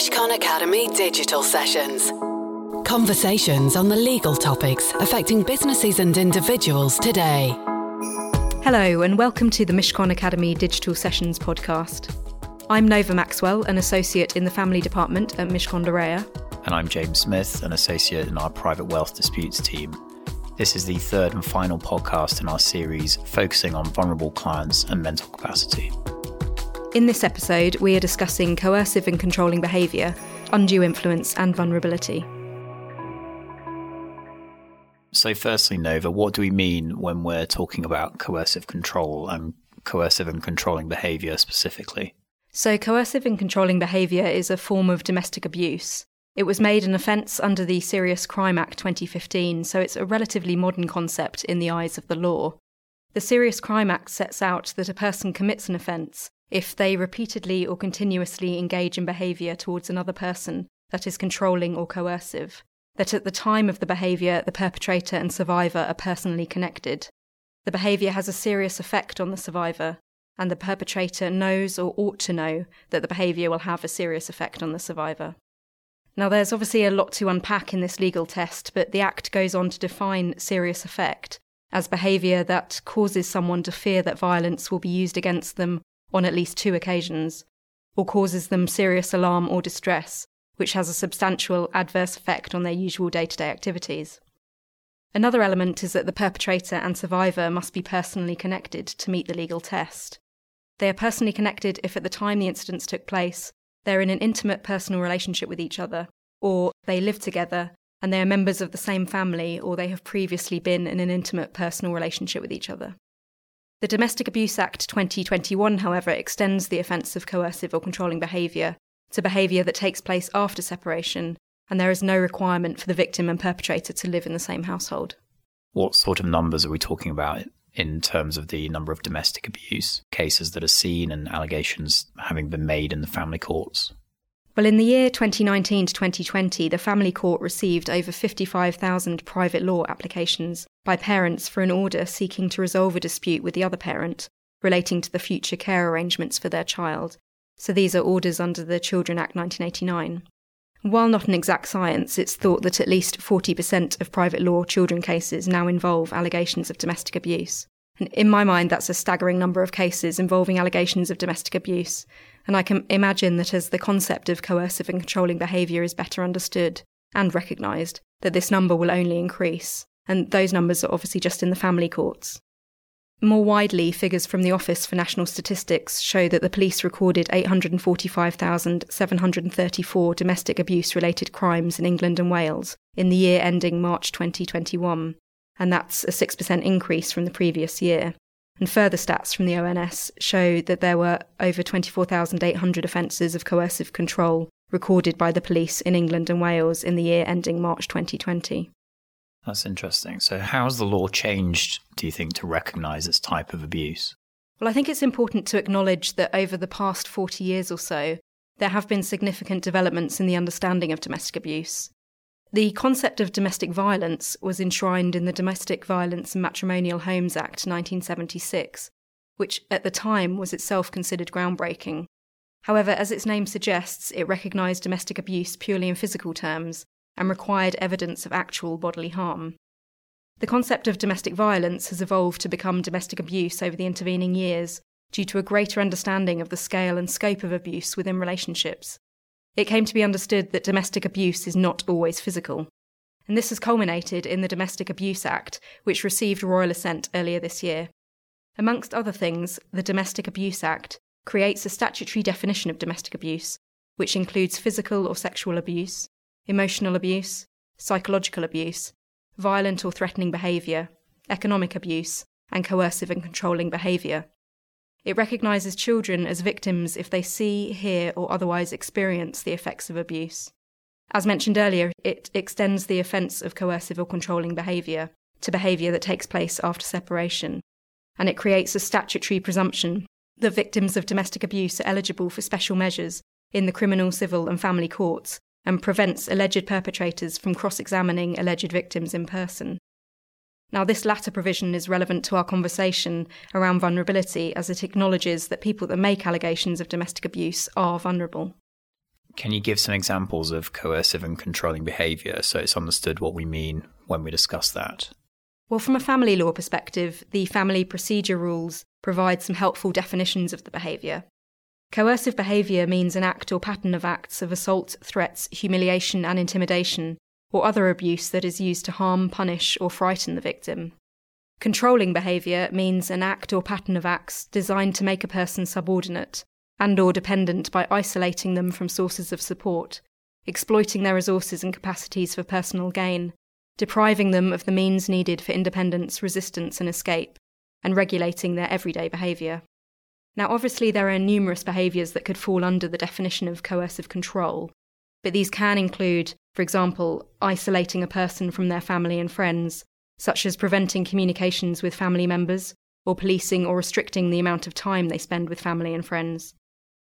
Mishcon Academy digital sessions. Conversations on the legal topics affecting businesses and individuals today. Hello, and welcome to the Mishcon Academy Digital Sessions podcast. I'm Nova Maxwell, an associate in the Family Department at Mishcon de Reya. And I'm James Smith, an associate in our private wealth disputes team. This is the third and final podcast in our series focusing on vulnerable clients and mental capacity. In this episode, we are discussing coercive and controlling behaviour, undue influence, and vulnerability. So, firstly, Nova, what do we mean when we're talking about coercive control and coercive and controlling behaviour specifically? So, coercive and controlling behaviour is a form of domestic abuse. It was made an offence under the Serious Crime Act 2015, so it's a relatively modern concept in the eyes of the law. The Serious Crime Act sets out that a person commits an offence if they repeatedly or continuously engage in behaviour towards another person that is controlling or coercive, that at the time of the behaviour the perpetrator and survivor are personally connected. The behaviour has a serious effect on the survivor, and the perpetrator knows or ought to know that the behaviour will have a serious effect on the survivor. Now, there's obviously a lot to unpack in this legal test, but the Act goes on to define serious effect as behaviour that causes someone to fear that violence will be used against them on at least two occasions, or causes them serious alarm or distress, which has a substantial adverse effect on their usual day to day activities. Another element is that the perpetrator and survivor must be personally connected to meet the legal test. They are personally connected if at the time the incidents took place, they're in an intimate personal relationship with each other, or they live together and they are members of the same family, or they have previously been in an intimate personal relationship with each other. The Domestic Abuse Act 2021, however, extends the offence of coercive or controlling behaviour to behaviour that takes place after separation, and there is no requirement for the victim and perpetrator to live in the same household. What sort of numbers are we talking about in terms of the number of domestic abuse cases that are seen and allegations having been made in the family courts? Well, in the year 2019 to 2020, the Family Court received over 55,000 private law applications by parents for an order seeking to resolve a dispute with the other parent relating to the future care arrangements for their child. So these are orders under the Children Act 1989. While not an exact science, it's thought that at least 40% of private law children cases now involve allegations of domestic abuse. And in my mind, that's a staggering number of cases involving allegations of domestic abuse. And I can imagine that as the concept of coercive and controlling behaviour is better understood and recognised, that this number will only increase. And those numbers are obviously just in the family courts. More widely, figures from the Office for National Statistics show that the police recorded 845,734 domestic abuse related crimes in England and Wales in the year ending March 2021, and that's a 6% increase from the previous year. And further stats from the ONS show that there were over 24,800 offences of coercive control recorded by the police in England and Wales in the year ending March 2020. That's interesting. So, how has the law changed, do you think, to recognise this type of abuse? Well, I think it's important to acknowledge that over the past 40 years or so, there have been significant developments in the understanding of domestic abuse. The concept of domestic violence was enshrined in the Domestic Violence and Matrimonial Homes Act 1976, which at the time was itself considered groundbreaking. However, as its name suggests, it recognised domestic abuse purely in physical terms and required evidence of actual bodily harm. The concept of domestic violence has evolved to become domestic abuse over the intervening years due to a greater understanding of the scale and scope of abuse within relationships it came to be understood that domestic abuse is not always physical. And this has culminated in the Domestic Abuse Act, which received royal assent earlier this year. Amongst other things, the Domestic Abuse Act creates a statutory definition of domestic abuse, which includes physical or sexual abuse, emotional abuse, psychological abuse, violent or threatening behaviour, economic abuse, and coercive and controlling behaviour. It recognises children as victims if they see, hear, or otherwise experience the effects of abuse. As mentioned earlier, it extends the offence of coercive or controlling behaviour to behaviour that takes place after separation, and it creates a statutory presumption that victims of domestic abuse are eligible for special measures in the criminal, civil, and family courts and prevents alleged perpetrators from cross examining alleged victims in person. Now, this latter provision is relevant to our conversation around vulnerability as it acknowledges that people that make allegations of domestic abuse are vulnerable. Can you give some examples of coercive and controlling behaviour so it's understood what we mean when we discuss that? Well, from a family law perspective, the family procedure rules provide some helpful definitions of the behaviour. Coercive behaviour means an act or pattern of acts of assault, threats, humiliation, and intimidation, or other abuse that is used to harm, punish, or frighten the victim. Controlling behaviour means an act or pattern of acts designed to make a person subordinate, and or dependent by isolating them from sources of support, exploiting their resources and capacities for personal gain, depriving them of the means needed for independence, resistance, and escape, and regulating their everyday behaviour. Now, obviously, there are numerous behaviours that could fall under the definition of coercive control, but these can include, for example, isolating a person from their family and friends, such as preventing communications with family members, or policing or restricting the amount of time they spend with family and friends.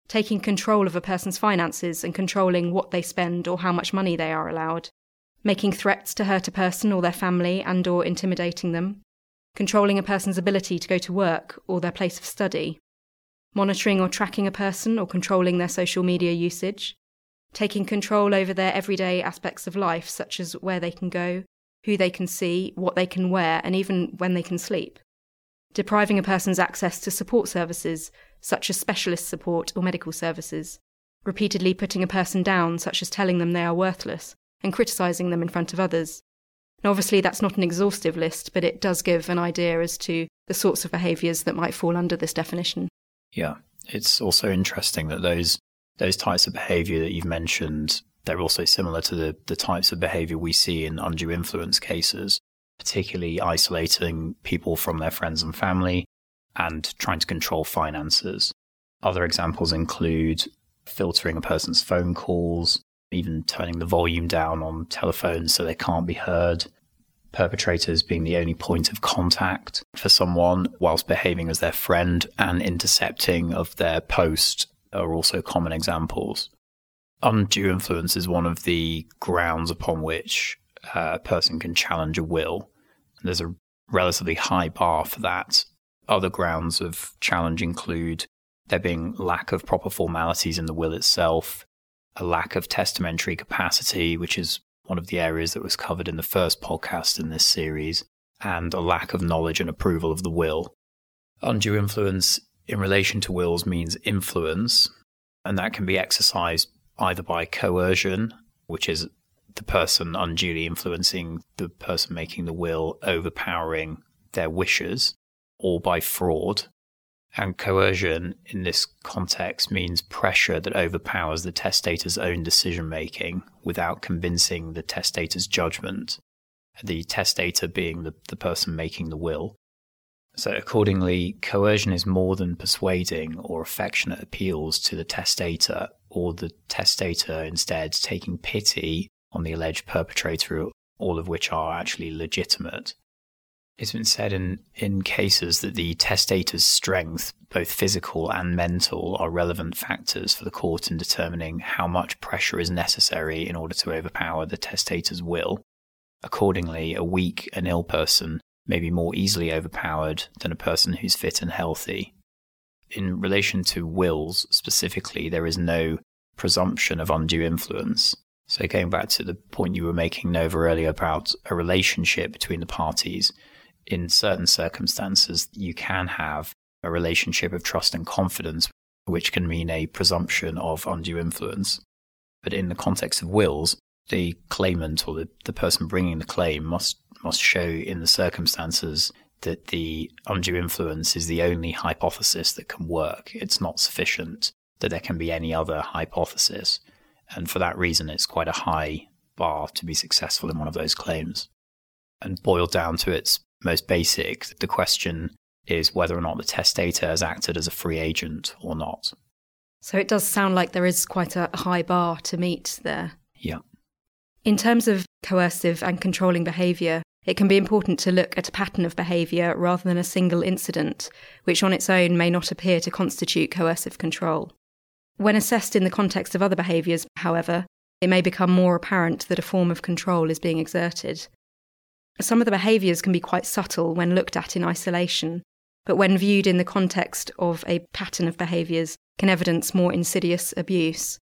Taking control of a person's finances and controlling what they spend or how much money they are allowed, making threats to hurt a person or their family and or intimidating them, controlling a person's ability to go to work or their place of study, monitoring or tracking a person or controlling their social media usage, taking control over their everyday aspects of life such as where they can go, who they can see, what they can wear, and even when they can sleep. Depriving a person's access to support services such as specialist support or medical services, repeatedly putting a person down, such as telling them they are worthless, and criticising them in front of others. And obviously, that's not an exhaustive list, but it does give an idea as to the sorts of behaviours that might fall under this definition. Yeah, it's also interesting that those those types of behaviour that you've mentioned, they're also similar to the, the types of behaviour we see in undue influence cases, particularly isolating people from their friends and family, and trying to control finances. Other examples include filtering a person's phone calls, even turning the volume down on telephones so they can't be heard, perpetrators being the only point of contact for someone whilst behaving as their friend and intercepting of their post are also common examples. Undue influence is one of the grounds upon which a person can challenge a will. There's a relatively high bar for that other grounds of challenge include there being lack of proper formalities in the will itself, a lack of testamentary capacity, which is one of the areas that was covered in the first podcast in this series, and a lack of knowledge and approval of the will. Undue influence in relation to wills means influence, and that can be exercised either by coercion, which is the person unduly influencing the person making the will, overpowering their wishes, or by fraud. And coercion in this context means pressure that overpowers the testator's own decision making without convincing the testator's judgment, the testator being the, the person making the will. So, accordingly, coercion is more than persuading or affectionate appeals to the testator, or the testator instead taking pity on the alleged perpetrator, all of which are actually legitimate. It's been said in, in cases that the testator's strength, both physical and mental, are relevant factors for the court in determining how much pressure is necessary in order to overpower the testator's will. Accordingly, a weak and ill person may be more easily overpowered than a person who's fit and healthy. In relation to wills specifically, there is no presumption of undue influence. So, going back to the point you were making, Nova, earlier about a relationship between the parties, in certain circumstances, you can have a relationship of trust and confidence, which can mean a presumption of undue influence. But in the context of wills, the claimant or the, the person bringing the claim must must show in the circumstances that the undue influence is the only hypothesis that can work. It's not sufficient that there can be any other hypothesis. And for that reason, it's quite a high bar to be successful in one of those claims. And boiled down to its most basic, the question is whether or not the testator has acted as a free agent or not. So it does sound like there is quite a high bar to meet there. Yeah. In terms of coercive and controlling behaviour, it can be important to look at a pattern of behaviour rather than a single incident, which on its own may not appear to constitute coercive control. When assessed in the context of other behaviours, however, it may become more apparent that a form of control is being exerted, some of the behaviours can be quite subtle when looked at in isolation, but when viewed in the context of a pattern of behaviours, can evidence more insidious abuse.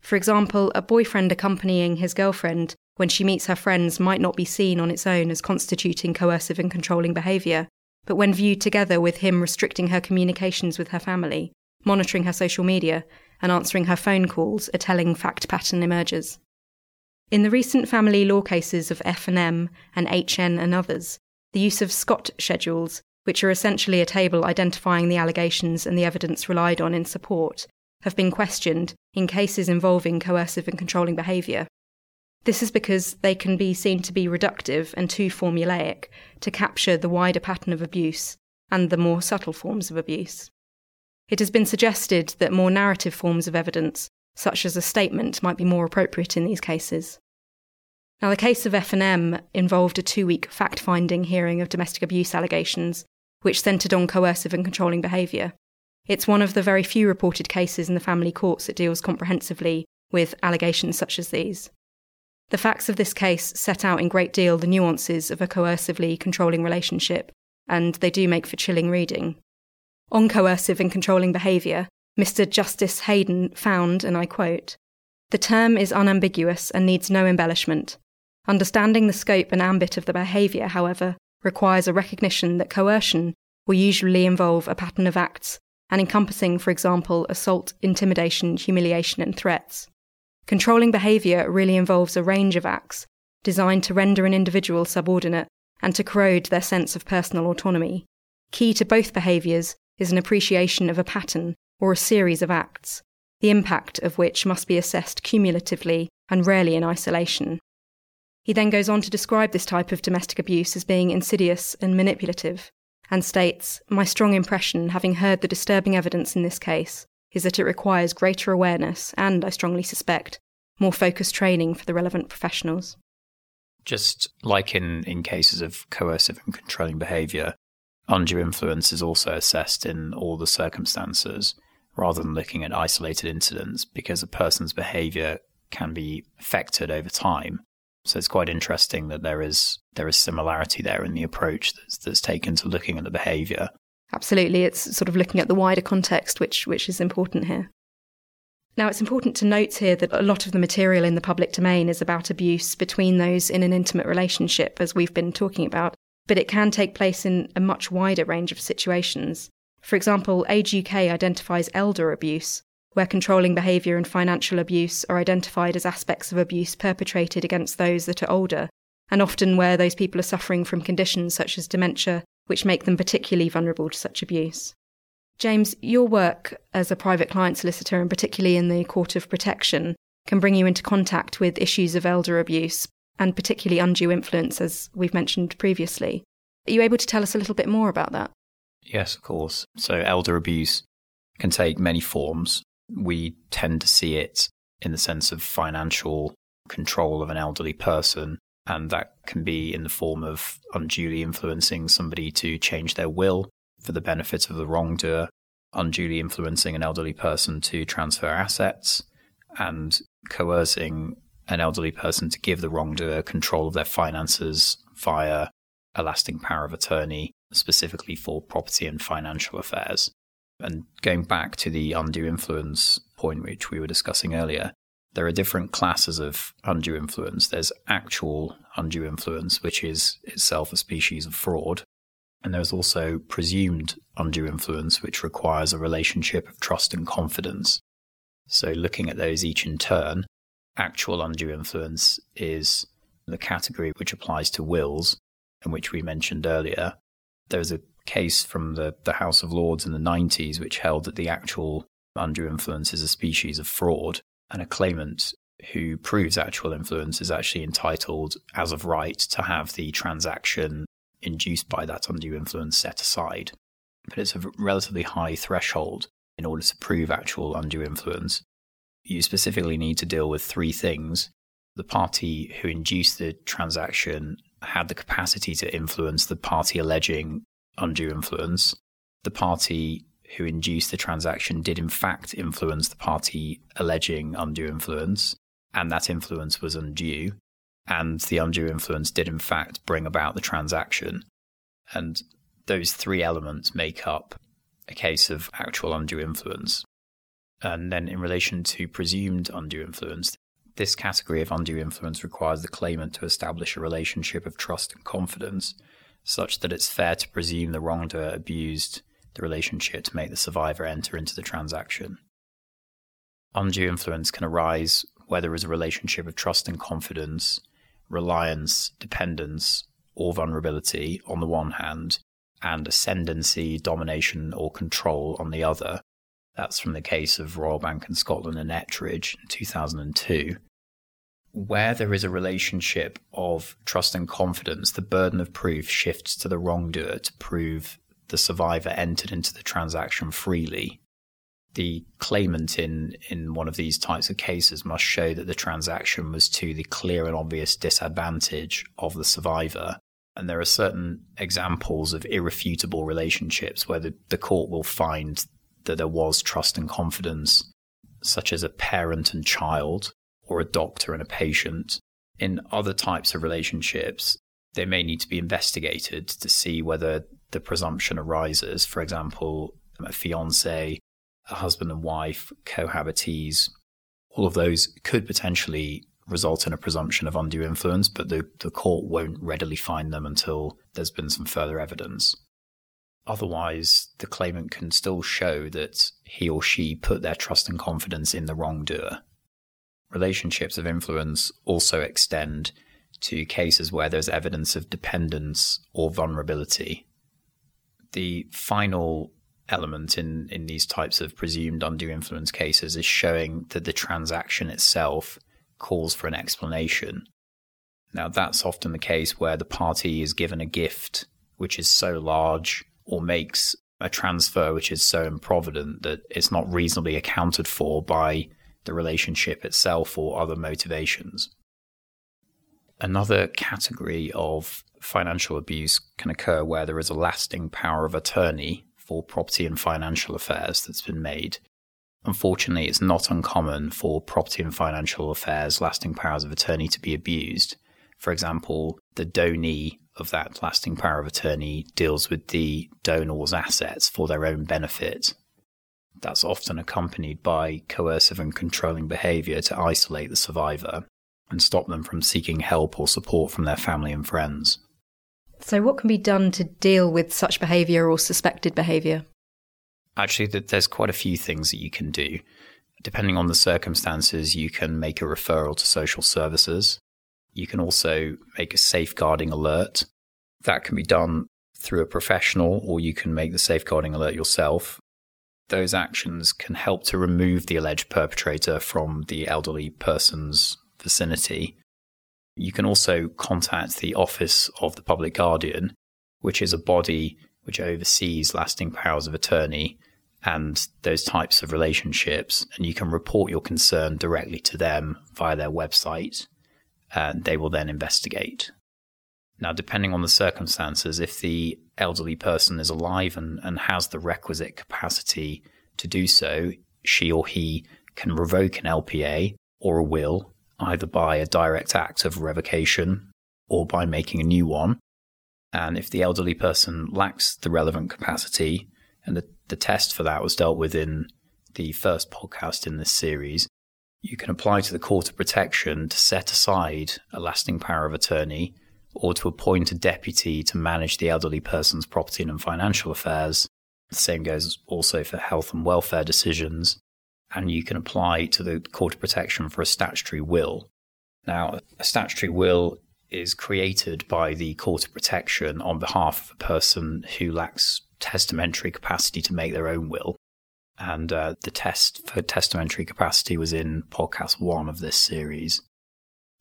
For example, a boyfriend accompanying his girlfriend when she meets her friends might not be seen on its own as constituting coercive and controlling behaviour, but when viewed together with him restricting her communications with her family, monitoring her social media, and answering her phone calls, a telling fact pattern emerges. In the recent family law cases of F&M and HN and others, the use of Scott schedules, which are essentially a table identifying the allegations and the evidence relied on in support, have been questioned in cases involving coercive and controlling behaviour. This is because they can be seen to be reductive and too formulaic to capture the wider pattern of abuse and the more subtle forms of abuse. It has been suggested that more narrative forms of evidence, such as a statement, might be more appropriate in these cases. Now, the case of F&M involved a two-week fact-finding hearing of domestic abuse allegations, which centred on coercive and controlling behaviour. It's one of the very few reported cases in the family courts that deals comprehensively with allegations such as these. The facts of this case set out in great deal the nuances of a coercively controlling relationship, and they do make for chilling reading. On coercive and controlling behaviour, Mr. Justice Hayden found, and I quote, The term is unambiguous and needs no embellishment. Understanding the scope and ambit of the behaviour, however, requires a recognition that coercion will usually involve a pattern of acts and encompassing, for example, assault, intimidation, humiliation, and threats. Controlling behaviour really involves a range of acts designed to render an individual subordinate and to corrode their sense of personal autonomy. Key to both behaviours is an appreciation of a pattern or a series of acts, the impact of which must be assessed cumulatively and rarely in isolation. He then goes on to describe this type of domestic abuse as being insidious and manipulative, and states My strong impression, having heard the disturbing evidence in this case, is that it requires greater awareness and, I strongly suspect, more focused training for the relevant professionals. Just like in, in cases of coercive and controlling behaviour, undue influence is also assessed in all the circumstances rather than looking at isolated incidents because a person's behaviour can be affected over time. So it's quite interesting that there is there is similarity there in the approach that's, that's taken to looking at the behaviour. Absolutely, it's sort of looking at the wider context, which which is important here. Now, it's important to note here that a lot of the material in the public domain is about abuse between those in an intimate relationship, as we've been talking about, but it can take place in a much wider range of situations. For example, Age UK identifies elder abuse, where controlling behaviour and financial abuse are identified as aspects of abuse perpetrated against those that are older, and often where those people are suffering from conditions such as dementia, which make them particularly vulnerable to such abuse. James, your work as a private client solicitor, and particularly in the Court of Protection, can bring you into contact with issues of elder abuse and particularly undue influence, as we've mentioned previously. Are you able to tell us a little bit more about that? Yes, of course. So, elder abuse can take many forms. We tend to see it in the sense of financial control of an elderly person, and that can be in the form of unduly influencing somebody to change their will for the benefit of the wrongdoer, unduly influencing an elderly person to transfer assets, and coercing an elderly person to give the wrongdoer control of their finances via a lasting power of attorney, specifically for property and financial affairs. And going back to the undue influence point, which we were discussing earlier, there are different classes of undue influence. There's actual undue influence, which is itself a species of fraud. And there's also presumed undue influence, which requires a relationship of trust and confidence. So, looking at those each in turn, actual undue influence is the category which applies to wills, and which we mentioned earlier. There's a case from the, the House of Lords in the 90s which held that the actual undue influence is a species of fraud, and a claimant who proves actual influence is actually entitled, as of right, to have the transaction induced by that undue influence set aside. But it's a relatively high threshold in order to prove actual undue influence. You specifically need to deal with three things. The party who induced the transaction had the capacity to influence the party alleging undue influence. The party who induced the transaction did in fact influence the party alleging undue influence, and that influence was undue, and the undue influence did in fact bring about the transaction. And those three elements make up a case of actual undue influence. And then in relation to presumed undue influence, this category of undue influence requires the claimant to establish a relationship of trust and confidence such that it's fair to presume the wrongdoer abused the relationship to make the survivor enter into the transaction. Undue influence can arise where there is a relationship of trust and confidence, reliance, dependence, or vulnerability on the one hand, and ascendancy, domination, or control on the other. That's from the case of Royal Bank and Scotland and Etridge in 2002. Where there is a relationship of trust and confidence, the burden of proof shifts to the wrongdoer to prove the survivor entered into the transaction freely. The claimant in, in one of these types of cases must show that the transaction was to the clear and obvious disadvantage of the survivor and there are certain examples of irrefutable relationships where the, the court will find that there was trust and confidence, such as a parent and child or a doctor and a patient. In other types of relationships, they may need to be investigated to see whether the presumption arises. For example, a fiance, a husband and wife, cohabitees, all of those could potentially result in a presumption of undue influence, but the, the court won't readily find them until there's been some further evidence. Otherwise, the claimant can still show that he or she put their trust and confidence in the wrongdoer. Relationships of influence also extend to cases where there's evidence of dependence or vulnerability. The final element in, in these types of presumed undue influence cases is showing that the transaction itself calls for an explanation. Now, that's often the case where the party is given a gift which is so large or makes a transfer which is so improvident that it's not reasonably accounted for by the relationship itself or other motivations. Another category of financial abuse can occur where there is a lasting power of attorney for property and financial affairs that's been made Unfortunately, it's not uncommon for property and financial affairs lasting powers of attorney to be abused. For example, the donee of that lasting power of attorney deals with the donor's assets for their own benefit. That's often accompanied by coercive and controlling behavior to isolate the survivor and stop them from seeking help or support from their family and friends. So, what can be done to deal with such behavior or suspected behavior? Actually, there's quite a few things that you can do. Depending on the circumstances, you can make a referral to social services. You can also make a safeguarding alert. That can be done through a professional, or you can make the safeguarding alert yourself. Those actions can help to remove the alleged perpetrator from the elderly person's vicinity. You can also contact the Office of the Public Guardian, which is a body which oversees lasting powers of attorney and those types of relationships. And you can report your concern directly to them via their website, and they will then investigate. Now, depending on the circumstances, if the elderly person is alive and, and has the requisite capacity to do so, she or he can revoke an LPA or a will, either by a direct act of revocation or by making a new one. And if the elderly person lacks the relevant capacity, and the, the test for that was dealt with in the first podcast in this series, you can apply to the Court of Protection to set aside a lasting power of attorney or to appoint a deputy to manage the elderly person's property and financial affairs. The same goes also for health and welfare decisions. And you can apply to the Court of Protection for a statutory will. Now, a statutory will is created by the Court of Protection on behalf of a person who lacks testamentary capacity to make their own will. And uh, the test for testamentary capacity was in podcast one of this series.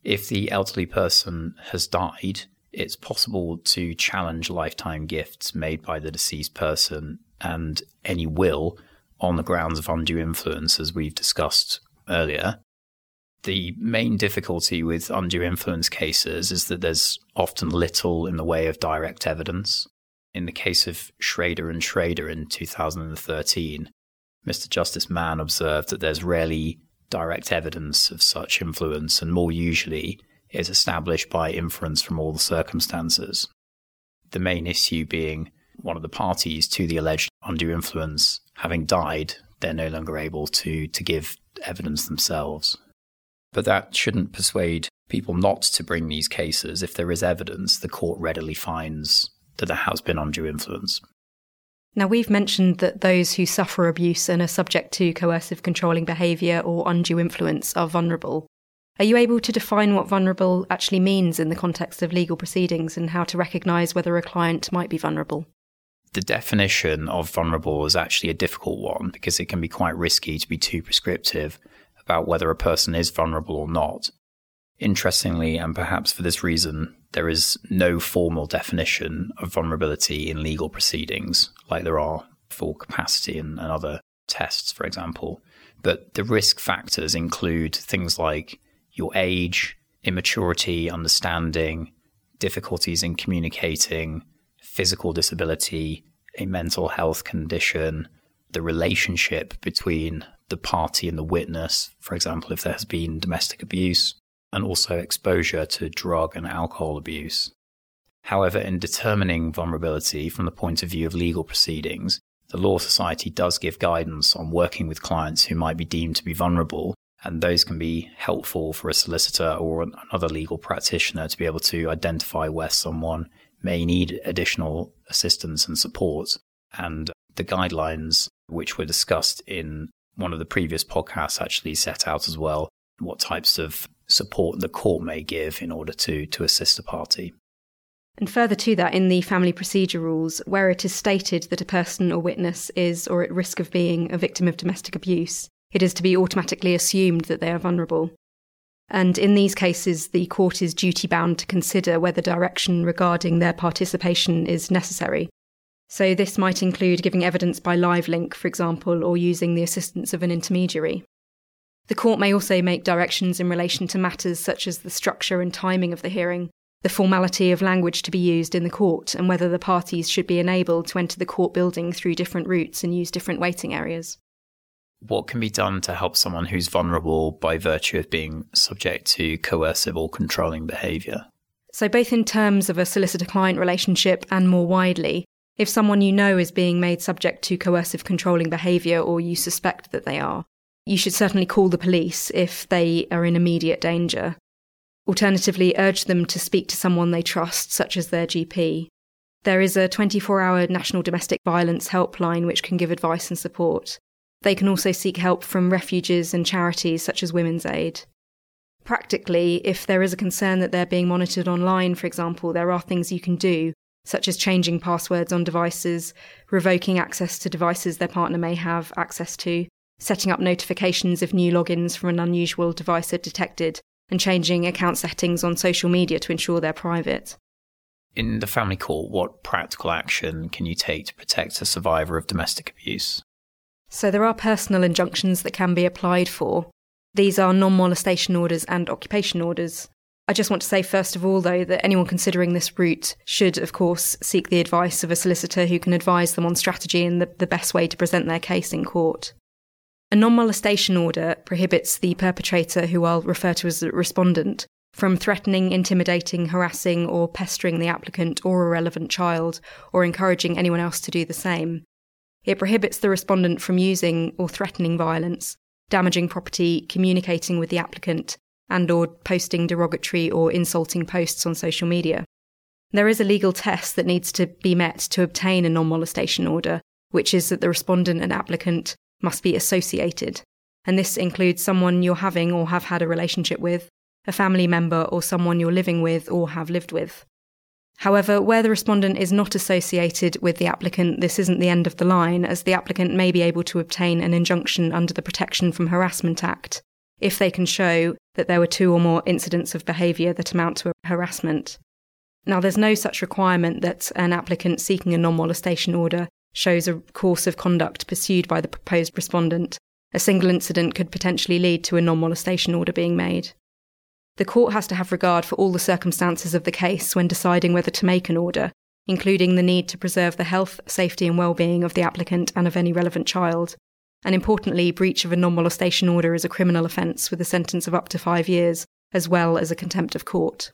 If the elderly person has died, it's possible to challenge lifetime gifts made by the deceased person and any will on the grounds of undue influence, as we've discussed earlier. The main difficulty with undue influence cases is that there's often little in the way of direct evidence. In the case of Schrader and Schrader in 2013, Mr. Justice Mann observed that there's rarely direct evidence of such influence, and more usually is established by inference from all the circumstances. The main issue being one of the parties to the alleged undue influence having died they're no longer able to, to give evidence themselves. But that shouldn't persuade people not to bring these cases. If there is evidence, the court readily finds that there has been undue influence. Now, we've mentioned that those who suffer abuse and are subject to coercive controlling behaviour or undue influence are vulnerable. Are you able to define what vulnerable actually means in the context of legal proceedings and how to recognise whether a client might be vulnerable? The definition of vulnerable is actually a difficult one because it can be quite risky to be too prescriptive about whether a person is vulnerable or not. Interestingly, and perhaps for this reason, there is no formal definition of vulnerability in legal proceedings, like there are for capacity and, and other tests, for example. But the risk factors include things like your age, immaturity, understanding, difficulties in communicating, physical disability, a mental health condition, the relationship between the party and the witness, for example, if there has been domestic abuse, and also exposure to drug and alcohol abuse. However, in determining vulnerability from the point of view of legal proceedings, the Law Society does give guidance on working with clients who might be deemed to be vulnerable, and those can be helpful for a solicitor or another legal practitioner to be able to identify where someone may need additional assistance and support. And the guidelines, which were discussed in one of the previous podcasts, actually set out as well what types of support the court may give in order to, to assist a party. And further to that, in the family procedure rules, where it is stated that a person or witness is or at risk of being a victim of domestic abuse, it is to be automatically assumed that they are vulnerable. And in these cases, the court is duty bound to consider whether direction regarding their participation is necessary. So, this might include giving evidence by live link, for example, or using the assistance of an intermediary. The court may also make directions in relation to matters such as the structure and timing of the hearing, the formality of language to be used in the court, and whether the parties should be enabled to enter the court building through different routes and use different waiting areas. What can be done to help someone who's vulnerable by virtue of being subject to coercive or controlling behaviour? So, both in terms of a solicitor client relationship and more widely, if someone you know is being made subject to coercive controlling behaviour or you suspect that they are, you should certainly call the police if they are in immediate danger. Alternatively, urge them to speak to someone they trust, such as their GP. There is a 24 hour National Domestic Violence Helpline which can give advice and support. They can also seek help from refuges and charities such as Women's Aid. Practically, if there is a concern that they're being monitored online, for example, there are things you can do, such as changing passwords on devices, revoking access to devices their partner may have access to, setting up notifications if new logins from an unusual device are detected, and changing account settings on social media to ensure they're private. In the family court, what practical action can you take to protect a survivor of domestic abuse? So, there are personal injunctions that can be applied for. These are non molestation orders and occupation orders. I just want to say, first of all, though, that anyone considering this route should, of course, seek the advice of a solicitor who can advise them on strategy and the, the best way to present their case in court. A non molestation order prohibits the perpetrator, who I'll refer to as a respondent, from threatening, intimidating, harassing, or pestering the applicant or a relevant child, or encouraging anyone else to do the same. It prohibits the respondent from using or threatening violence, damaging property, communicating with the applicant, and or posting derogatory or insulting posts on social media. There is a legal test that needs to be met to obtain a non-molestation order, which is that the respondent and applicant must be associated. And this includes someone you're having or have had a relationship with, a family member or someone you're living with or have lived with. However, where the respondent is not associated with the applicant, this isn't the end of the line, as the applicant may be able to obtain an injunction under the Protection from Harassment Act if they can show that there were two or more incidents of behaviour that amount to harassment. Now, there's no such requirement that an applicant seeking a non molestation order shows a course of conduct pursued by the proposed respondent, a single incident could potentially lead to a non molestation order being made. The court has to have regard for all the circumstances of the case when deciding whether to make an order, including the need to preserve the health, safety, and well-being of the applicant and of any relevant child. And importantly, breach of a non molestation order is a criminal offence with a sentence of up to five years, as well as a contempt of court.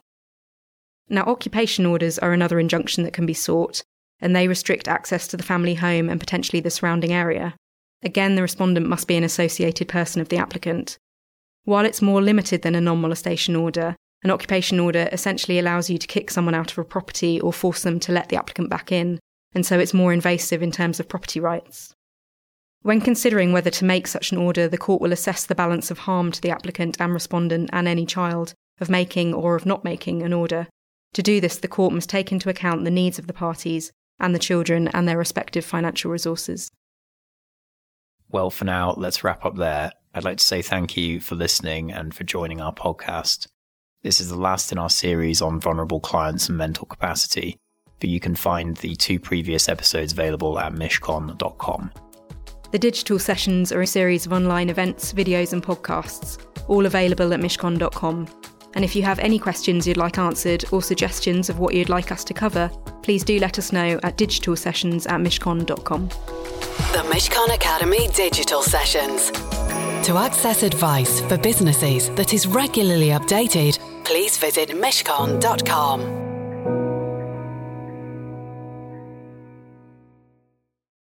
Now, occupation orders are another injunction that can be sought, and they restrict access to the family home and potentially the surrounding area. Again, the respondent must be an associated person of the applicant. While it's more limited than a non molestation order, an occupation order essentially allows you to kick someone out of a property or force them to let the applicant back in, and so it's more invasive in terms of property rights. When considering whether to make such an order, the court will assess the balance of harm to the applicant and respondent and any child of making or of not making an order. To do this, the court must take into account the needs of the parties and the children and their respective financial resources. Well, for now, let's wrap up there. I'd like to say thank you for listening and for joining our podcast. This is the last in our series on vulnerable clients and mental capacity, but you can find the two previous episodes available at mishcon.com. The digital sessions are a series of online events, videos, and podcasts, all available at mishcon.com. And if you have any questions you'd like answered or suggestions of what you'd like us to cover, please do let us know at digitalsessions at mishcon.com. The Mishcon Academy Digital Sessions. To access advice for businesses that is regularly updated, please visit mishcon.com.